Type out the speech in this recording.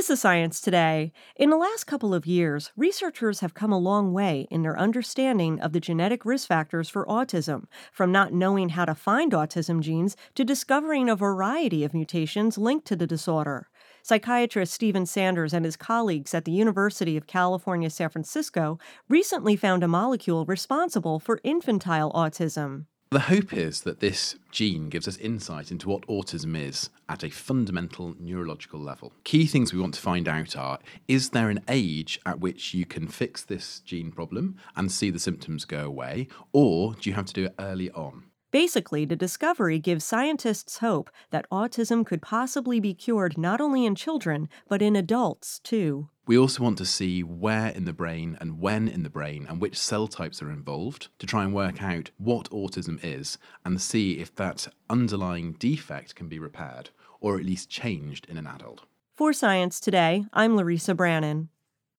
This is Science Today. In the last couple of years, researchers have come a long way in their understanding of the genetic risk factors for autism, from not knowing how to find autism genes to discovering a variety of mutations linked to the disorder. Psychiatrist Stephen Sanders and his colleagues at the University of California, San Francisco recently found a molecule responsible for infantile autism. The hope is that this gene gives us insight into what autism is at a fundamental neurological level. Key things we want to find out are is there an age at which you can fix this gene problem and see the symptoms go away, or do you have to do it early on? Basically, the discovery gives scientists hope that autism could possibly be cured not only in children, but in adults too. We also want to see where in the brain and when in the brain and which cell types are involved to try and work out what autism is and see if that underlying defect can be repaired or at least changed in an adult. For Science Today, I'm Larissa Brannon.